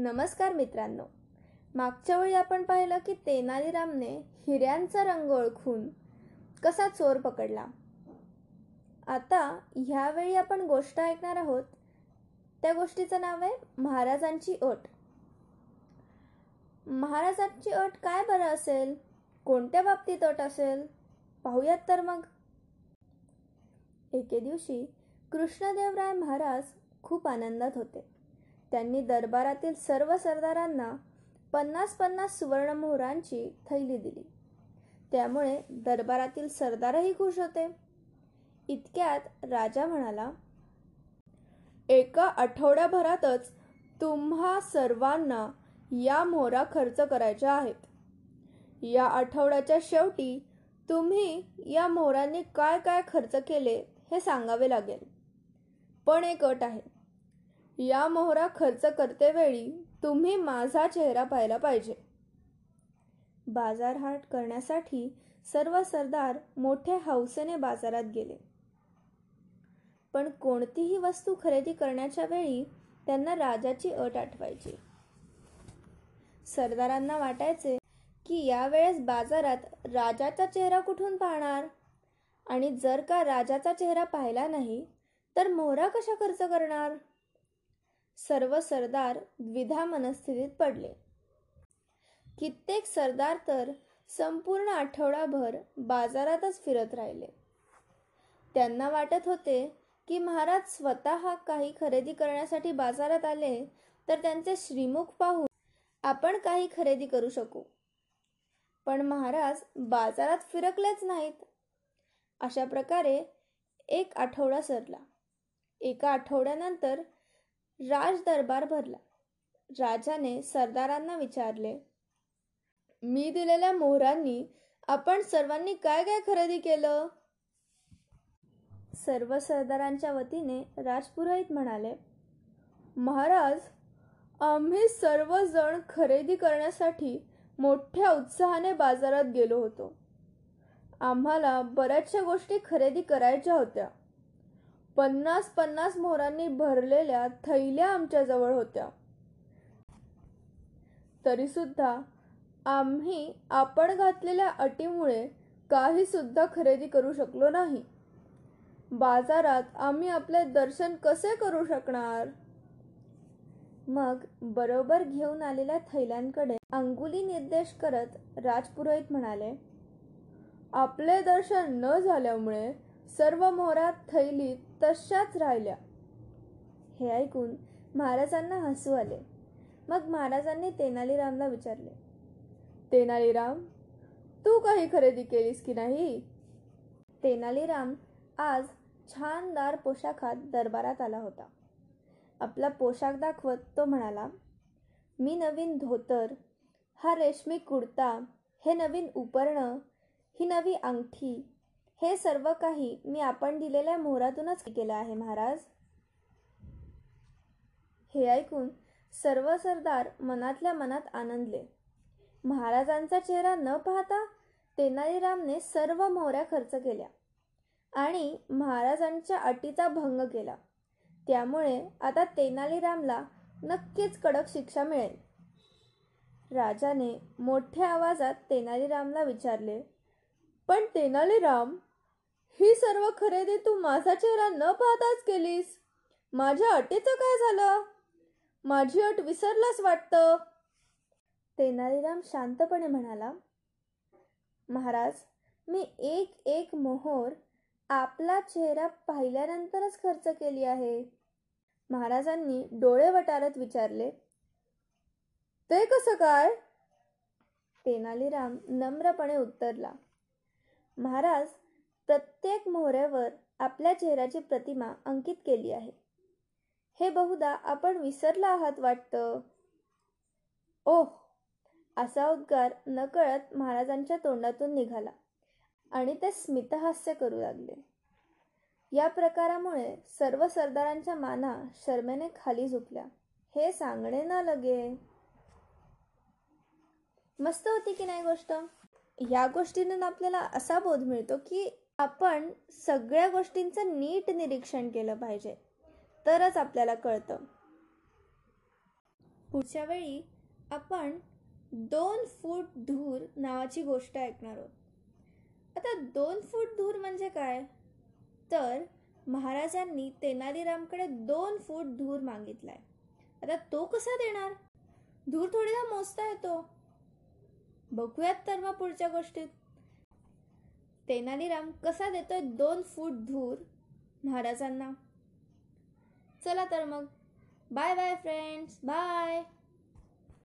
नमस्कार मित्रांनो. मागच्या वेळी आपण पाहिलं की तेनालीरामने हिऱ्यांचा रंग ओळखून कसा चोर पकडला. आता ह्यावेळी आपण गोष्ट ऐकणार आहोत. त्या गोष्टीचं नाव आहे महाराजांची अट. महाराजांची अट काय बरं असेल? कोणत्या बाबतीत अट असेल? पाहूयात तर मग. एके दिवशी कृष्णदेवराय महाराज खूप आनंदात होते. त्यांनी दरबारातील सर्व सरदारांना पन्नास पन्नास सुवर्णमोहरांची थैली दिली. त्यामुळे दरबारातील सरदारही खुश होते. इतक्यात राजा म्हणाला एका आठवड्याभरातच तुम्हा सर्वांना या मोहरा खर्च करायच्या आहेत. या आठवड्याच्या शेवटी तुम्ही या मोहरांनी काय काय खर्च केले हे सांगावे लागेल. पण एक अट आहे. या मोहरा खर्च करतेवेळी तुम्ही माझा चेहरा पाहायला पाहिजे. बाजारहाट करण्यासाठी सर्व सरदार मोठ्या हौसेने बाजारात गेले. पण कोणतीही वस्तू खरेदी करण्याच्या वेळी त्यांना राजाची अट आठवायची. सरदारांना वाटायचे की यावेळेस बाजारात राजाचा चेहरा कुठून पाहणार? आणि जर का राजाचा चेहरा पाहिला नाही तर मोहरा कशा खर्च करणार? सर्व सरदार द्विधा मनस्थितीत पडले. कित्येक सरदार तर संपूर्ण आठवडाभर बाजारातच फिरत राहिले. त्यांना वाटत होते की महाराज स्वतः काही खरेदी करण्यासाठी बाजारात आले तर त्यांचे श्रीमुख पाहून आपण काही खरेदी करू शकू. पण महाराज बाजारात फिरकलेच नाहीत. अशा प्रकारे एक आठवडा सरला. एका आठवड्यानंतर राज दरबार भरला. राजाने सरदारांना विचारले मी दिलेल्या मोहरांनी आपण सर्वांनी काय काय खरेदी केलं? सर्व सरदारांच्या वतीने राजपुरोहित म्हणाले महाराज आम्ही सर्वजण खरेदी करण्यासाठी मोठ्या उत्साहाने बाजारात गेलो होतो. आम्हाला बऱ्याचशा गोष्टी खरेदी करायच्या होत्या. पन्नास पन्नास मोहरांनी भरलेल्या थैल्या आमच्याजवळ होत्या. तरीसुद्धा आम्ही आपण घातलेल्या अटीमुळे काही सुद्धा खरेदी करू शकलो नाही. बाजारात आम्ही आपले दर्शन कसे करू शकणार? मग बरोबर घेऊन आलेल्या थैल्यांकडे अंगुली निर्देश करत राजपुरोहित म्हणाले आपले दर्शन न झाल्यामुळे सर्व मोहरात थैलीत तशाच राहिल्या. हे ऐकून महाराजांना हसू आले. मग महाराजांनी तेनालीरामला विचारले तेनालीराम तू काही खरेदी केलीस की नाही? तेनालीराम आज छानदार पोशाखात दरबारात आला होता. आपला पोशाख दाखवत तो म्हणाला मी नवीन धोतर हा रेशमी कुर्ता हे नवीन उपरणं ही नवी अंगठी हे सर्व काही मी आपण दिलेल्या मोहरातूनच केलं आहे महाराज. हे ऐकून सर्व सरदार मनातल्या मनात आनंदले. महाराजांचा चेहरा न पाहता तेनालीरामने सर्व मोहऱ्या खर्च केल्या आणि महाराजांच्या अटीचा भंग केला. त्यामुळे आता तेनालीरामला नक्कीच कडक शिक्षा मिळेल. राजाने मोठ्या आवाजात तेनालीरामला विचारले पण तेनालीराम ही सर्व खरेदी तू माझा चेहरा न पाहताच केलीस. माझ्या अटीचं काय झालं? माझी अट विसरलाच वाटतं? तेनालीराम शांतपणे म्हणाला महाराज मी एक एक मोहोर आपला चेहरा पाहिल्यानंतरच खर्च केली आहे. महाराजांनी डोळे वटारत विचारले ते कसं काय? तेनालीराम नम्रपणे उत्तरला महाराज प्रत्येक मोहऱ्यावर आपल्या चेहऱ्याची प्रतिमा अंकित केली आहे. हे बहुधा आपण विसरला आहात वाटतं. ओह! असा उद्गार नकळत महाराजांच्या तोंडातून निघाला आणि ते स्मितहास्य करू लागले. या प्रकारामुळे सर्व सरदारांच्या माना शर्मेने खाली झुकल्या. हे सांगणे ना लगे. मस्त होती की नाही गोष्ट? या गोष्टीने आपल्याला असा बोध मिळतो की आपण सगळ्या गोष्टींचं नीट निरीक्षण केलं पाहिजे. तरच आपल्याला कळतं. पुढच्या वेळी आपण दोन फूट धूर नावाची गोष्ट ऐकणार आहोत. आता दोन फूट धूर म्हणजे काय? तर महाराजांनी तेनालीरामकडे दोन फूट धूर मागितलाय. आता तो कसा देणार? धूर थोडीदा मोजता येतो. बघूयात तर मग पुढच्या गोष्टीत. तेनालीराम कसा देतोय दोन फूट धूर? महाराजांना. चला तर मग. Bye bye friends bye